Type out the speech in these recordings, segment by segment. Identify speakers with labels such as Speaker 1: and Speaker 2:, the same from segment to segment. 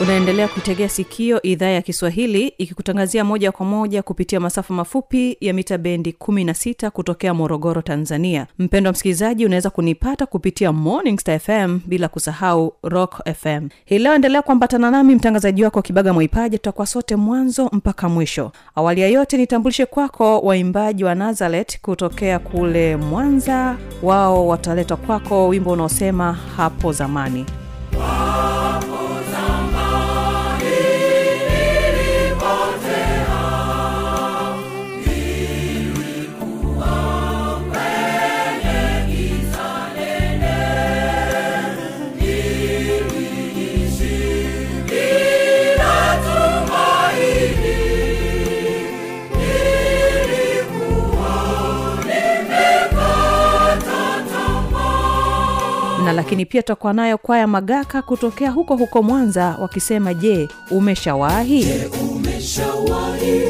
Speaker 1: unaendelea kuitegea sikio idhaa ya kiswahili ikikutangazia moja kwa moja kupitia masafa mafupi ya mita bendi 16 kutokea morogoro tanzania. Mpendo wa msikilizaji unaweza kunipata kupitia morning star fm bila kusahau rock fm hii leo endelea kuambatana nami mtangazaji wako kibaga mwaipaji tutakuwa sote mwanzo mpaka mwisho. Awali ya yote nitambulishe kwako waimbaji wa nazaret kutokea kule mwanza. Wao wataletwa kwako wimbo unaosema hapo zamani. Na lakini pia tutakuwa nayo kwaya magaka kutokea huko huko mwanza wakisema je umeshawahi?
Speaker 2: Umeshawahi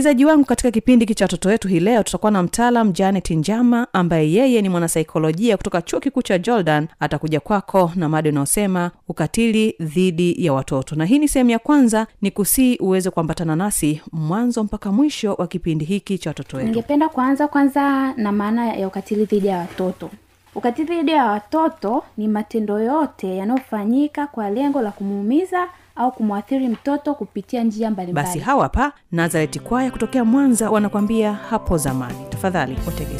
Speaker 1: msikilizaji wangu katika kipindi hiki cha watoto wetu hii leo tutakuwa na mtaalam janet njama ambaye yeye ni mwanasaikolojia kutoka chuo kikuu cha jordan. Atakuja kwako na mada unayosema ukatili dhidi ya watoto. Na hii ni sehemu ya kwanza ni kusii uweze kuambatana nasi mwanzo mpaka mwisho wa kipindi hiki cha watoto wetu.
Speaker 3: Ningependa kuanza kwanza na maana ya ukatili dhidi ya watoto. Ukatili dhidi ya watoto ni matendo yote yanayofanyika kwa lengo la kumuumiza au kumwathiri mtoto kupitia njia mbalimbali.
Speaker 1: Basi hawa hapa nazareti kwaya kutokea mwanza wanakwambia hapo zamani. Tafadhali watege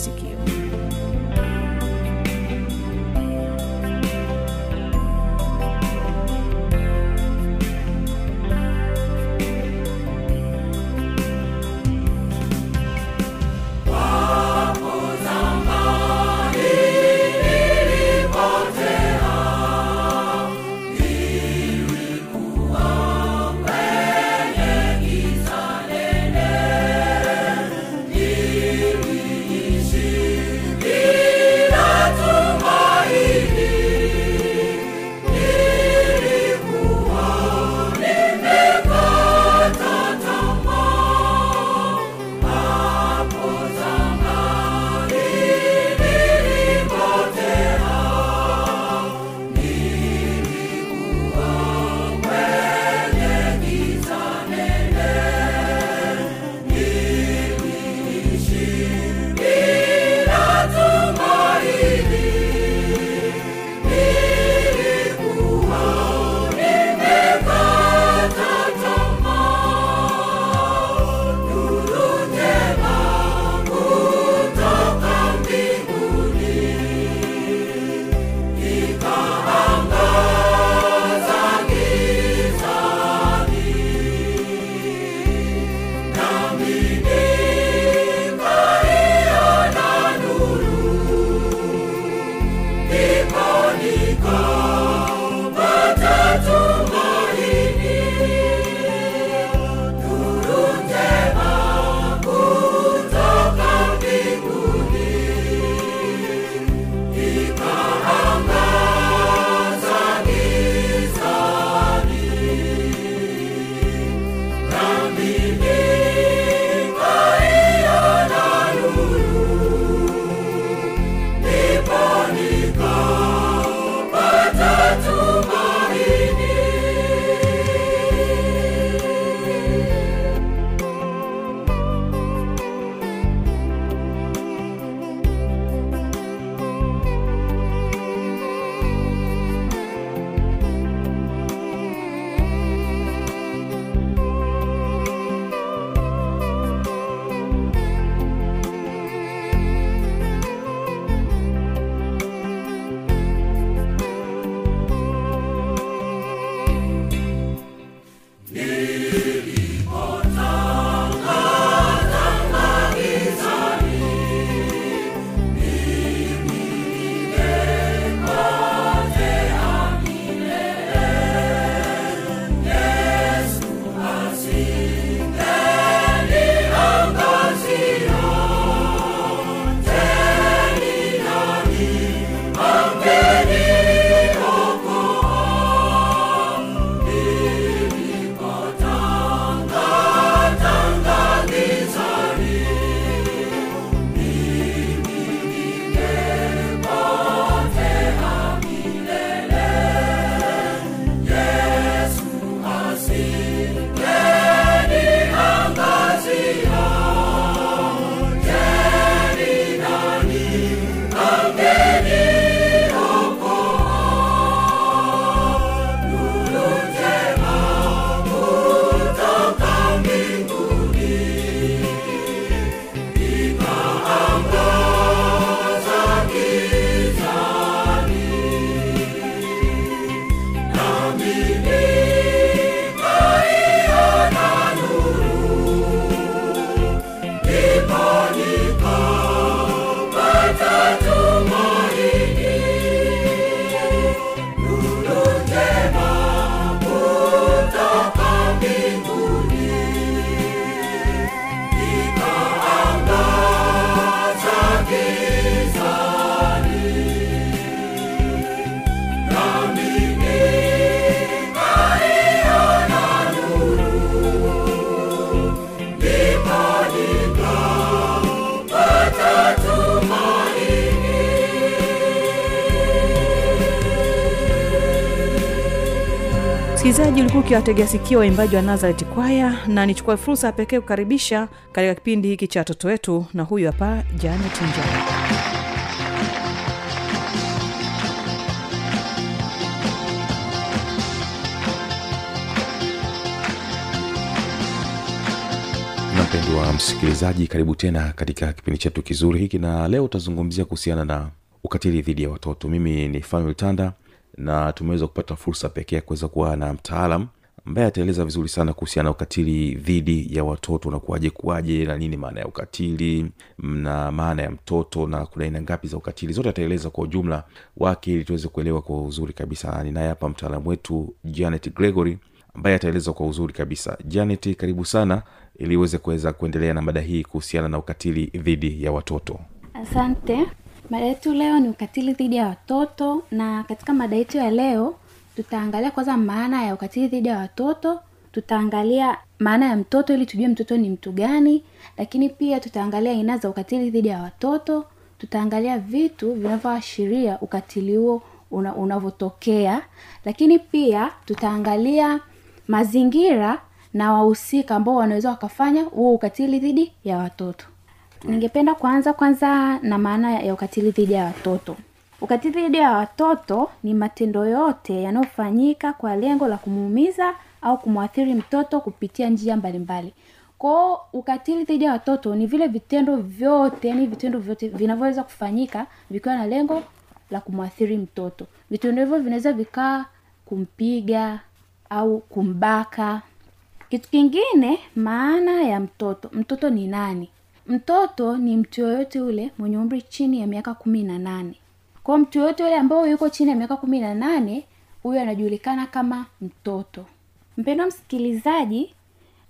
Speaker 2: msikilizaji ulikuwa ukiwategea sikio waimbaji wa nazaret kwaya na nichukua fursa ya pekee kukaribisha katika kipindi hiki cha watoto wetu na huyu hapa janet njaa
Speaker 4: mpendwa msikilizaji karibu tena katika kipindi chetu kizuri hiki na leo utazungumzia kuhusiana na ukatili dhidi ya watoto. Mimi ni fanuel tanda na tumeweza kupata fursa pekee ya kuweza kuwa na mtaalam ambaye ataeleza vizuri sana kuhusiana na ukatili dhidi ya watoto unakuwaje kuwaje na nini maana ya ukatili na maana ya mtoto na kuna aina ngapi za ukatili. Zote ataeleza kwa ujumla wake ili tuweze kuelewa kwa uzuri kabisa. Ninaye hapa mtaalamu wetu janet gregory ambaye ataeleza kwa uzuri kabisa. Janet karibu sana ili uweze kuweza kuendelea na mada hii kuhusiana na ukatili dhidi ya watoto.
Speaker 3: Asante mada yetu leo ni ukatili dhidi ya watoto na katika mada yetu ya leo tutaangalia kwanza maana ya ukatili dhidi ya watoto tutaangalia maana ya mtoto ili tujue mtoto ni mtu gani lakini pia tutaangalia aina za ukatili dhidi ya watoto tutaangalia vitu vinavyoashiria ukatili huo una, unavyotokea lakini pia tutaangalia mazingira na wahusika ambao wanaweza wakafanya huo ukatili dhidi ya watoto ningependa kuanza kwanza na maana ya ukatili dhidi ya watoto. Ukatili dhidi ya watoto ni matendo yote yanayofanyika kwa lengo la kumuumiza au kumwathiri mtoto kupitia njia mbalimbali. Kwao ukatili dhidi ya watoto ni vile vitendo vyote yani vitendo vyote vinavyoweza kufanyika vikiwa na lengo la kumwathiri mtoto. Vitendo hivyo vinaweza vikaa kumpiga au kumbaka. Kitu kingine maana ya mtoto. Mtoto ni nani mtoto ni mtu yoyote ule mwenye umri chini ya miaka kumi na nane. Kwao mtu yoyote ule ambao yuko chini ya miaka kumi na nane huyo anajulikana kama mtoto. Mpendo msikilizaji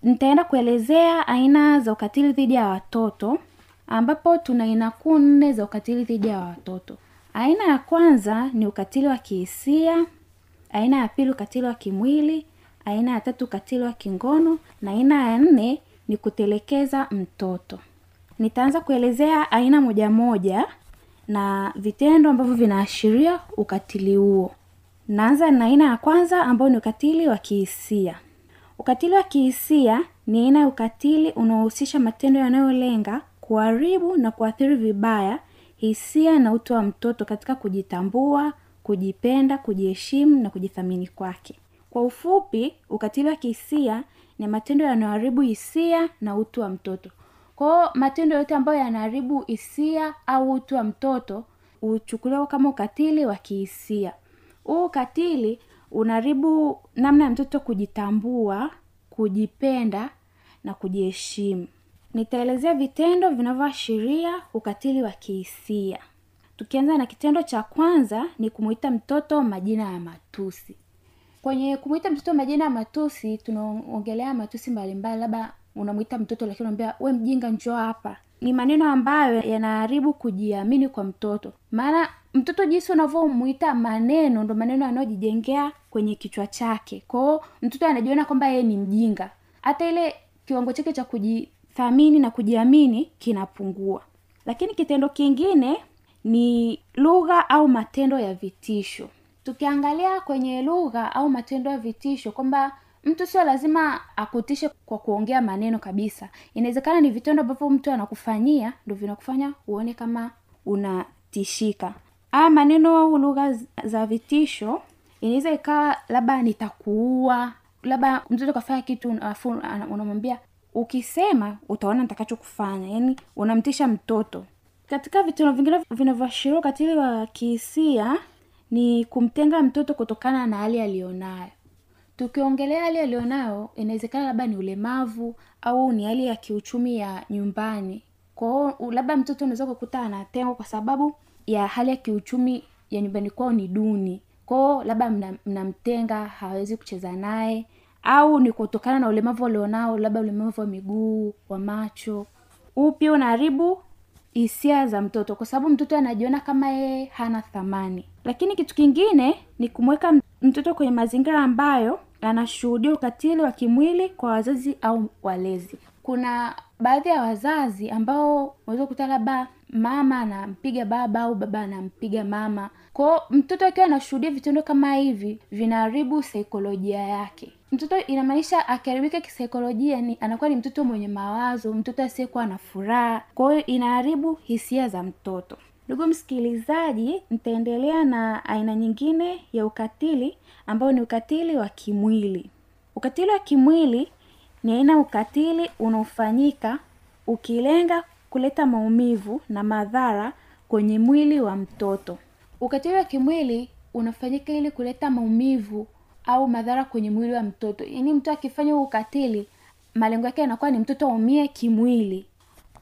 Speaker 3: nitaenda kuelezea aina za ukatili dhidi ya watoto ambapo tuna aina kuu nne za ukatili dhidi ya watoto. Aina ya kwanza ni ukatili wa kihisia aina ya pili ukatili wa kimwili aina ya tatu ukatili wa kingono na aina ya nne ni kutelekeza mtoto nitaanza kuelezea aina moja moja na vitendo ambavyo vinaashiria ukatili huo. Naanza na aina ya kwanza ambayo ni ukatili wa kihisia. Ukatili wa kihisia ni aina ya ukatili unaohusisha matendo yanayolenga kuharibu na kuathiri vibaya hisia na utu wa mtoto katika kujitambua kujipenda kujiheshimu na kujithamini kwake. Kwa ufupi ukatili wa kihisia ni matendo yanayoharibu hisia na utu wa mtoto kwao matendo yote ambayo yanaharibu hisia au utu wa mtoto huchukuliwa kama ukatili wa kihisia. Huu ukatili unaharibu namna ya mtoto kujitambua kujipenda na kujiheshimu. Nitaelezea vitendo vinavyoashiria ukatili wa kihisia. Tukianza na kitendo cha kwanza ni kumuita mtoto majina ya matusi. Kwenye kumwita mtoto majina ya matusi tunaongelea matusi mbalimbali labda unamwita mtoto lakini unaambia we mjinga njoo hapa. Ni maneno ambayo yanaharibu kujiamini kwa mtoto. Maana mtoto jinsi unavyomwita maneno ndo maneno yanayojijengea kwenye kichwa chake. Kwao mtoto anajiona kwamba yeye ni mjinga. Hata ile kiwango chake cha kujithamini na kujiamini kinapungua. Lakini kitendo kingine ni lugha au matendo ya vitisho. Tukiangalia kwenye lugha au matendo ya vitisho kwamba mtu sio lazima akutishe kwa kuongea maneno kabisa. Inawezekana ni vitendo ambavyo mtu anakufanyia ndo vinakufanya uone kama unatishika. Aya maneno au lugha za vitisho inaweza ikawa labda nitakuua labda mtoto kafanya kitu afu unamwambia ukisema utaona nitakachokufanya yaani unamtisha mtoto. Katika vitendo vingine vinavyoashiria ukatili wa kihisia ni kumtenga mtoto kutokana na hali aliyonayo tukiongelea hali alionayo, inawezekana labda ni ulemavu au ni hali ya kiuchumi ya nyumbani. Kwao labda mtoto unaweza kukuta anatengwa kwa sababu ya hali ya kiuchumi ya nyumbani kwao ni duni. Kwao labda mna- mnamtenga hawezi kucheza naye au ni kutokana na ulemavu alionao labda ulemavu wa miguu wa macho. Huu unaharibu hisia za mtoto? Kwa sababu mtoto anajiona kama yeye hana thamani. Lakini kitu kingine ni kumweka mtoto kwenye mazingira ambayo anashuhudia ukatili wa kimwili kwa wazazi au walezi. Kuna baadhi ya wazazi ambao unaweza kukuta labda mama anampiga baba au baba anampiga mama. Kwao mtoto akiwa anashuhudia vitendo kama hivi vinaharibu saikolojia yake. Mtoto inamaanisha akiharibika kisaikolojia ni anakuwa ni mtoto mwenye mawazo mtoto asiyekuwa na furaha. Kwa hiyo inaharibu hisia za mtoto ndugu msikilizaji nitaendelea na aina nyingine ya ukatili ambao ni ukatili wa kimwili. Ukatili wa kimwili ni aina ukatili unaofanyika ukilenga kuleta maumivu na madhara kwenye mwili wa mtoto. Ukatili wa kimwili unafanyika ili kuleta maumivu au madhara kwenye mwili wa mtoto. Yaani mtu akifanya huu ukatili malengo yake yanakuwa ni mtoto aumie kimwili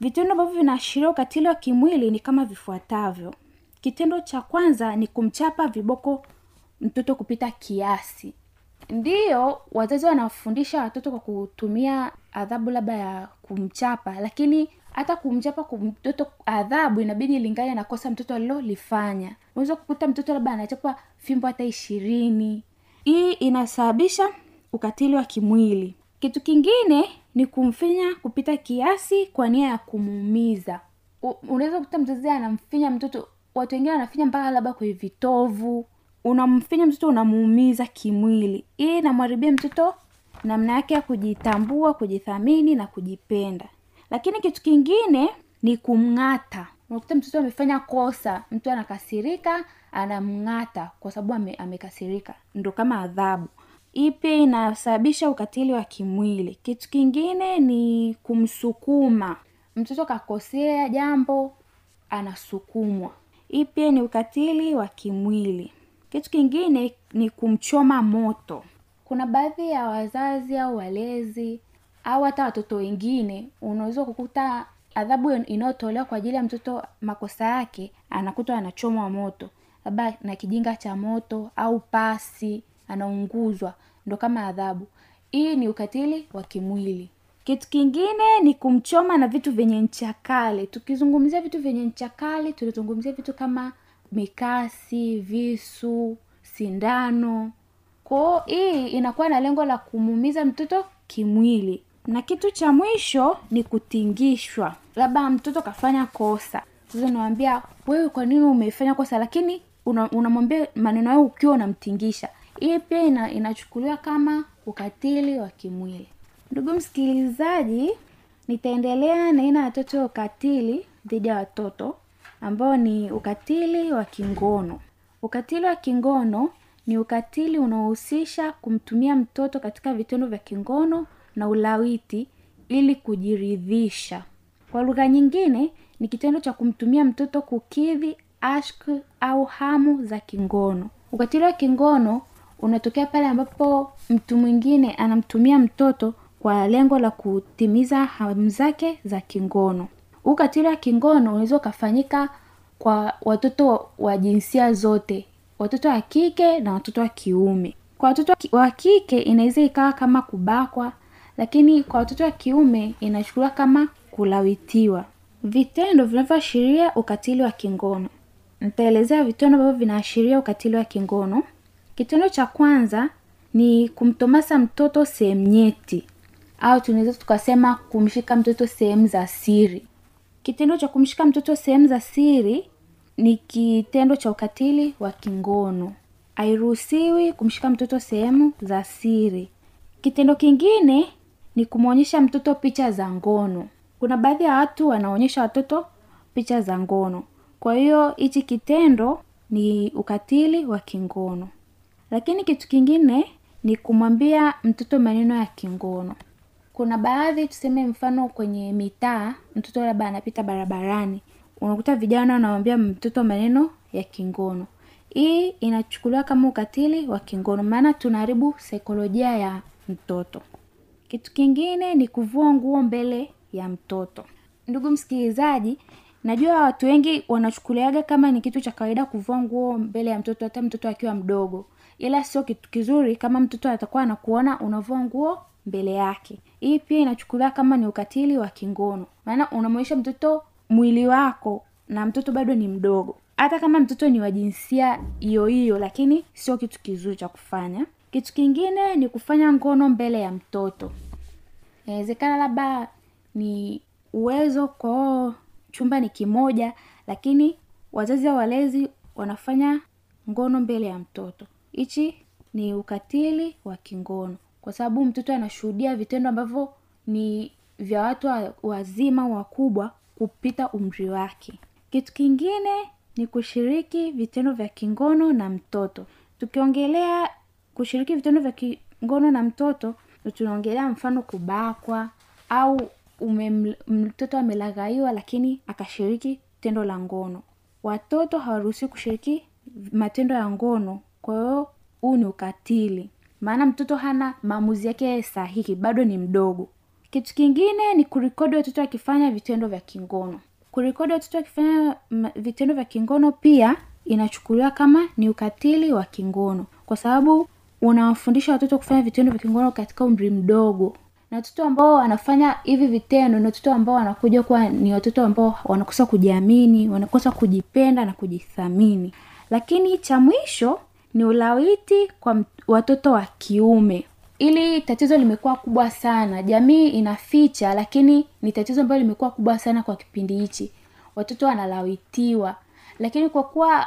Speaker 3: vitendo ambavyo vinaashiria ukatili wa kimwili ni kama vifuatavyo. Kitendo cha kwanza ni kumchapa viboko mtoto kupita kiasi. Ndiyo wazazi wanafundisha watoto kwa kutumia adhabu labda ya kumchapa lakini hata kumchapa kwa mtoto adhabu inabidi ilingane na kosa mtoto alilolifanya. Unaweza kukuta mtoto labda anachapa fimbo hata ishirini. Hii inasababisha ukatili wa kimwili kitu kingine ni kumfinya kupita kiasi kwa nia ya kumuumiza. Unaweza kukuta mzazi anamfinya mtoto watu wengine wanafinya mpaka labda kwenye vitovu. Unamfinya mtoto unamuumiza kimwili. Hii inamharibia mtoto namna yake ya kujitambua kujithamini na kujipenda. Lakini kitu kingine ni kumng'ata. Unakuta mtoto amefanya kosa mtu anakasirika anamng'ata kwa sababu ame, amekasirika. Ndo kama adhabu hii pia inasababisha ukatili wa kimwili. Kitu kingine ni kumsukuma. Mtoto kakosea jambo anasukumwa. Hii pia ni ukatili wa kimwili? Kitu kingine ni kumchoma moto. Kuna baadhi ya wazazi au walezi au hata watoto wengine unaweza kukuta adhabu inayotolewa kwa ajili ya mtoto makosa yake anakutwa anachomwa moto labda na kijinga cha moto au pasi anaunguzwa. Ndo kama adhabu. Hii ni ukatili wa kimwili. Kitu kingine ni kumchoma na vitu vyenye ncha kali. Tukizungumzia vitu vyenye ncha kali tunazungumzia vitu kama mikasi visu sindano. Kwao hii inakuwa na lengo la kumuumiza mtoto kimwili. Na kitu cha mwisho ni kutingishwa. Labda mtoto kafanya kosa. Sasa unawambia wewe kwa nini umefanya kosa? Lakini unamwambia maneno hayo ukiwa unamtingisha hii pia ina, inachukuliwa kama ukatili wa kimwili. Ndugu msikilizaji nitaendelea na aina ya ya ukatili dhidi ya watoto ambao ni ukatili wa kingono. Ukatili wa kingono ni ukatili unaohusisha kumtumia mtoto katika vitendo vya kingono na ulawiti ili kujiridhisha. Kwa lugha nyingine ni kitendo cha kumtumia mtoto kukidhi ashk au hamu za kingono. Ukatili wa kingono unatokea pale ambapo mtu mwingine anamtumia mtoto kwa lengo la kutimiza hamu zake za kingono. Huu ukatili wa kingono unaweza ukafanyika kwa watoto wa jinsia zote watoto wa kike na watoto wa kiume. Kwa watoto wa kike inaweza ikawa kama kubakwa lakini kwa watoto wa kiume inachukuliwa kama kulawitiwa. Vitendo vinavyoashiria ukatili wa kingono. Nitaelezea vitendo ambavyo vinaashiria ukatili wa kingono kitendo cha kwanza ni kumtomasa mtoto sehemu nyeti. Au tunaweza tukasema kumshika mtoto sehemu za siri. Kitendo cha kumshika mtoto sehemu za siri ni kitendo cha ukatili wa kingono. Hairuhusiwi kumshika mtoto sehemu za siri. Kitendo kingine ni kumwonyesha mtoto picha za ngono. Kuna baadhi ya watu wanaonyesha watoto picha za ngono. Kwa hiyo hichi kitendo ni ukatili wa kingono lakini kitu kingine ni kumwambia mtoto maneno ya kingono. Kuna baadhi tuseme mfano kwenye mitaa mtoto labda anapita barabarani unakuta vijana wanamwambia mtoto maneno ya kingono. Hii inachukuliwa kama ukatili wa kingono maana tunaharibu saikolojia ya mtoto. Kitu kingine ni kuvua nguo mbele ya mtoto. Ndugu msikilizaji najua watu wengi wanachukuliaga kama ni kitu cha kawaida kuvua nguo mbele ya mtoto hata mtoto akiwa mdogo ila sio kitu kizuri kama mtoto atakuwa anakuona unavua nguo mbele yake. Hii pia inachukuliwa kama ni ukatili wa kingono. Maana unamwonyesha mtoto mwili wako na mtoto bado ni mdogo. Hata kama mtoto ni wa jinsia hiyo hiyo lakini sio kitu kizuri cha kufanya. Kitu kingine ni kufanya ngono mbele ya mtoto. Inawezekana labda ni uwezo kwao chumba ni kimoja lakini wazazi au walezi wanafanya ngono mbele ya mtoto hichi ni ukatili wa kingono. Kwa sababu mtoto anashuhudia vitendo ambavyo ni vya watu wa- wazima wakubwa kupita umri wake. Kitu kingine ni kushiriki vitendo vya kingono na mtoto. Tukiongelea kushiriki vitendo vya kingono na mtoto tunaongelea mfano kubakwa au ume, mtoto amelaghaiwa lakini akashiriki tendo la ngono. Watoto hawaruhusiwi kushiriki matendo ya ngono kwa hiyo huu ni ukatili. Maana mtoto hana maamuzi yake sahihi bado ni mdogo. Kitu kingine ni kurekodi watoto wakifanya vitendo vya kingono. Kurekodi watoto wakifanya vitendo vya kingono pia inachukuliwa kama ni ukatili wa kingono. Kwa sababu unawafundisha watoto kufanya vitendo vya kingono katika umri mdogo. Na watoto ambao wanafanya hivi vitendo ni watoto ambao wanakuja kuwa ni watoto ambao wanakosa kujiamini wanakosa kujipenda na kujithamini. Lakini cha mwisho ni ulawiti kwa watoto wa kiume. Ili tatizo limekuwa kubwa sana jamii inaficha lakini ni tatizo ambalo limekuwa kubwa sana kwa kipindi hichi. Watoto wanalawitiwa. Lakini kwa kuwa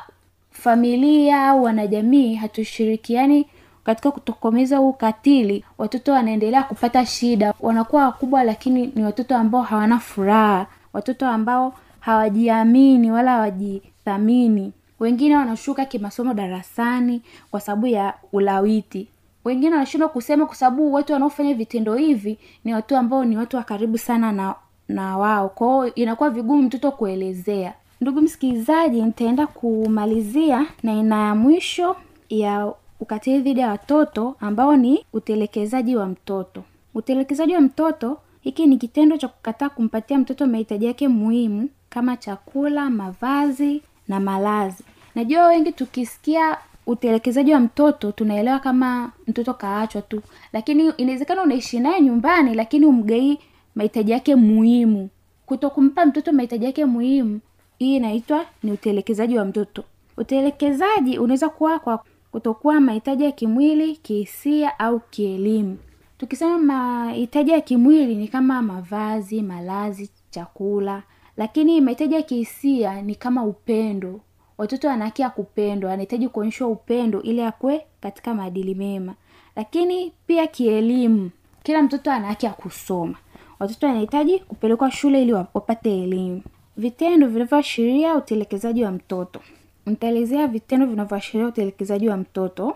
Speaker 3: familia au wanajamii hatushirikiani katika kutokomeza huu ukatili watoto wanaendelea kupata shida. Wanakuwa wakubwa lakini ni watoto ambao hawana furaha. Watoto ambao hawajiamini wala hawajithamini wengine wanashuka kimasomo darasani kwa sababu ya ulawiti. Wengine wanashindwa kusema kwa sababu watu wanaofanya vitendo hivi ni watu ambao ni watu wa karibu sana na na wao. Kwao inakuwa vigumu mtoto kuelezea. Ndugu msikilizaji nitaenda kumalizia na aina ya mwisho ya ukatili dhidi ya watoto ambao ni utelekezaji wa mtoto. Utelekezaji wa mtoto hiki ni kitendo cha kukataa kumpatia mtoto mahitaji yake muhimu kama chakula mavazi na malazi. Najua wengi tukisikia utelekezaji wa mtoto tunaelewa kama mtoto kaachwa tu. Lakini inawezekana unaishi naye nyumbani lakini umgei mahitaji yake muhimu. Kutokumpa mtoto mahitaji yake muhimu hii inaitwa ni utelekezaji wa mtoto. Utelekezaji unaweza kuwa kwa kutokuwa mahitaji ya kimwili kihisia au kielimu. Tukisema mahitaji ya kimwili ni kama mavazi malazi chakula lakini mahitaji ya kihisia ni kama upendo. Watoto wana haki ya kupendwa anahitaji kuonyeshwa upendo ili akwe katika maadili mema. Lakini pia kielimu kila mtoto ana haki ya kusoma. Watoto wanahitaji kupelekwa shule ili wa- wapate elimu. Vitendo vinavyoashiria utelekezaji wa mtoto. Nitaelezea vitendo vinavyoashiria utelekezaji wa mtoto.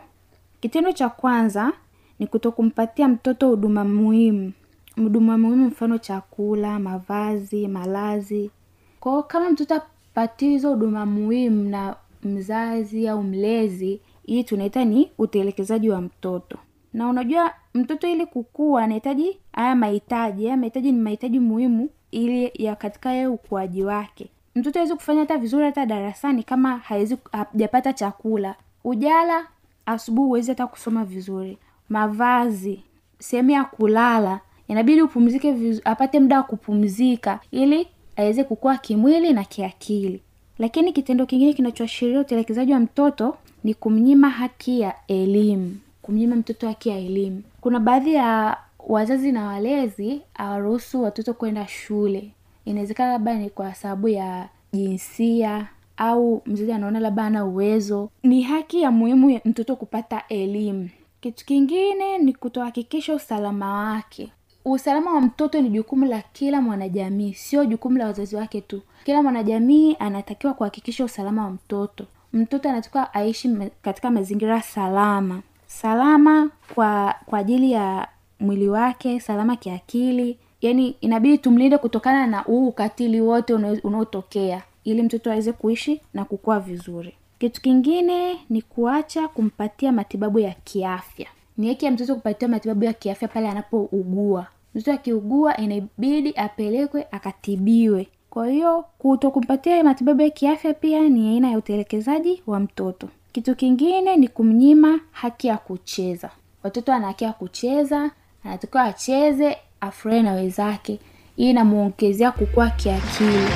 Speaker 3: Kitendo cha kwanza ni kutokumpatia mtoto huduma muhimu huduma muhimu mfano chakula mavazi malazi. Kwao kama mtoto apatiwi hizo huduma muhimu na mzazi au mlezi hii tunaita ni utelekezaji wa mtoto. Na unajua mtoto ili kukua anahitaji haya mahitaji. Haya mahitaji ni mahitaji muhimu ili ya katika yeye ukuaji wake. Mtoto awezi kufanya hata vizuri hata darasani kama hawezi hajapata chakula. Ujala asubuhi huwezi hata kusoma vizuri. Mavazi sehemu ya kulala inabidi upumzike vizu, apate muda wa kupumzika ili aweze kukua kimwili na kiakili. Lakini kitendo kingine kinachoashiria utelekezaji wa mtoto ni kumnyima haki ya elimu kumnyima mtoto haki ya elimu. Kuna baadhi ya wazazi na walezi hawaruhusu watoto kwenda shule. Inawezekana labda ni kwa sababu ya jinsia au mzazi anaona labda ana uwezo. Ni haki ya muhimu ya mtoto kupata elimu. Kitu kingine ni kutohakikisha usalama wake usalama wa mtoto ni jukumu la kila mwanajamii sio jukumu la wazazi wake tu. Kila mwanajamii anatakiwa kuhakikisha usalama wa mtoto. Mtoto anatakiwa aishi katika mazingira salama. Salama kwa kwa ajili ya mwili wake salama kiakili. Yani inabidi tumlinde kutokana na huu ukatili wote unaotokea ili mtoto aweze kuishi na kukua vizuri. Kitu kingine ni kuacha kumpatia matibabu ya kiafya. Ni haki ya mtoto kupatiwa matibabu ya kiafya pale anapougua mtoto akiugua inabidi apelekwe akatibiwe. Kwa hiyo kuto kumpatia matibabu ya kiafya pia ni aina ya utelekezaji wa mtoto. Kitu kingine ni kumnyima haki ya kucheza. Watoto ana haki ya kucheza anatakiwa acheze afurahi na wenzake. Hii inamwongezea kukua kiakili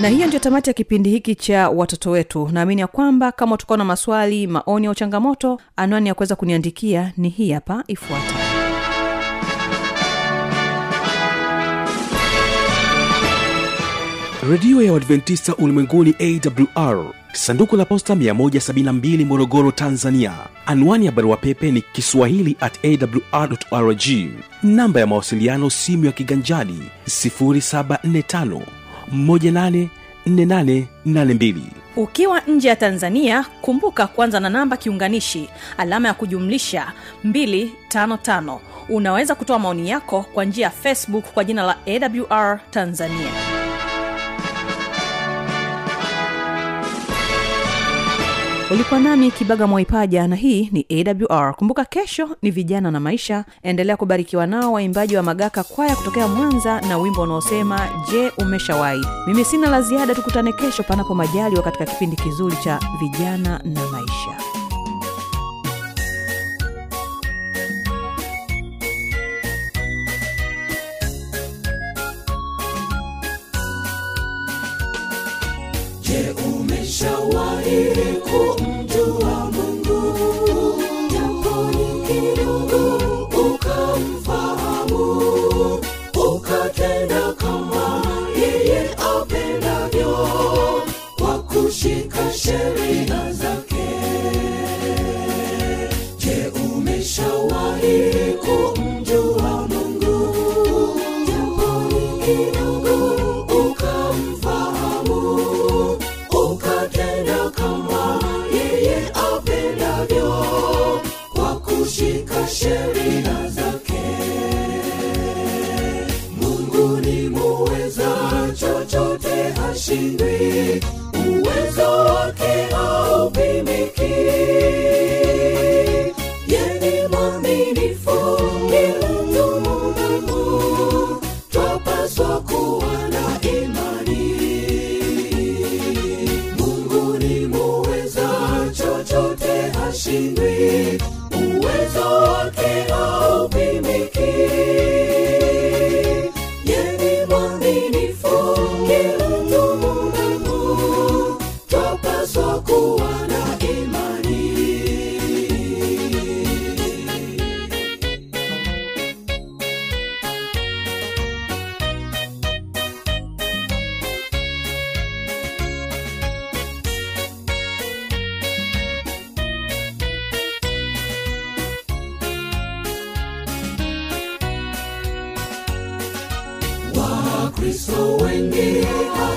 Speaker 2: na hiyo ndio tamati ya kipindi hiki cha watoto wetu. Naamini ya kwamba kama utakuwa na maswali maoni au changamoto anwani ya kuweza kuniandikia ni hii hapa ifuata
Speaker 5: redio ya uadventista ulimwenguni awr sanduku la posta 172 morogoro tanzania. Anwani ya barua pepe ni kiswahili at awrrg namba ya mawasiliano simu ya kiganjadi 745 184882
Speaker 2: ukiwa nje ya tanzania kumbuka kwanza na namba kiunganishi alama ya kujumlisha 255 unaweza kutoa maoni yako kwa njia ya facebook kwa jina la awr tanzania ulikuwa nami kibaga mwaipaja na hii ni awr kumbuka kesho ni vijana na maisha. Endelea kubarikiwa nao waimbaji wa magaka kwaya kutokea mwanza na wimbo unaosema je umeshawahi? Mimi sina la ziada tukutane kesho panapo majaliwa katika kipindi kizuri cha vijana na maisha.
Speaker 1: Je,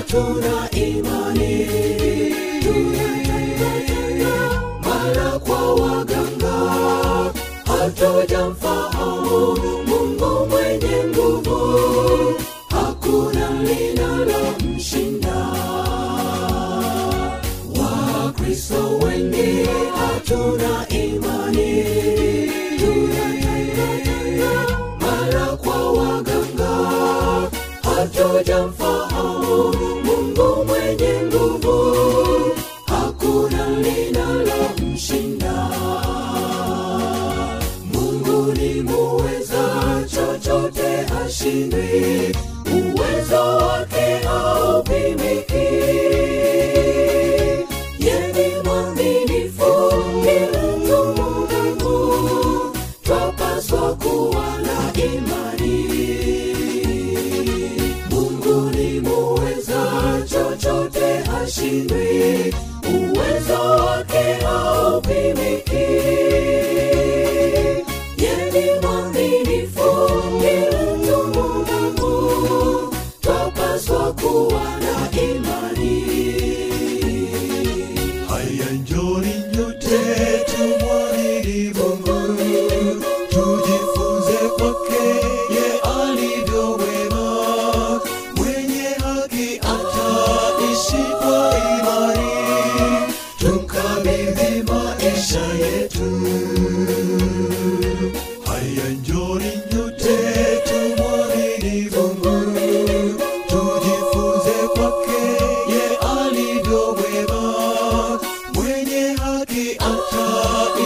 Speaker 1: Katura chochote hashindwi, uwezo wake haupimiki.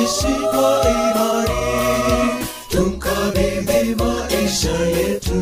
Speaker 1: Tuishi kwa imani tumkabidhi maisha yetu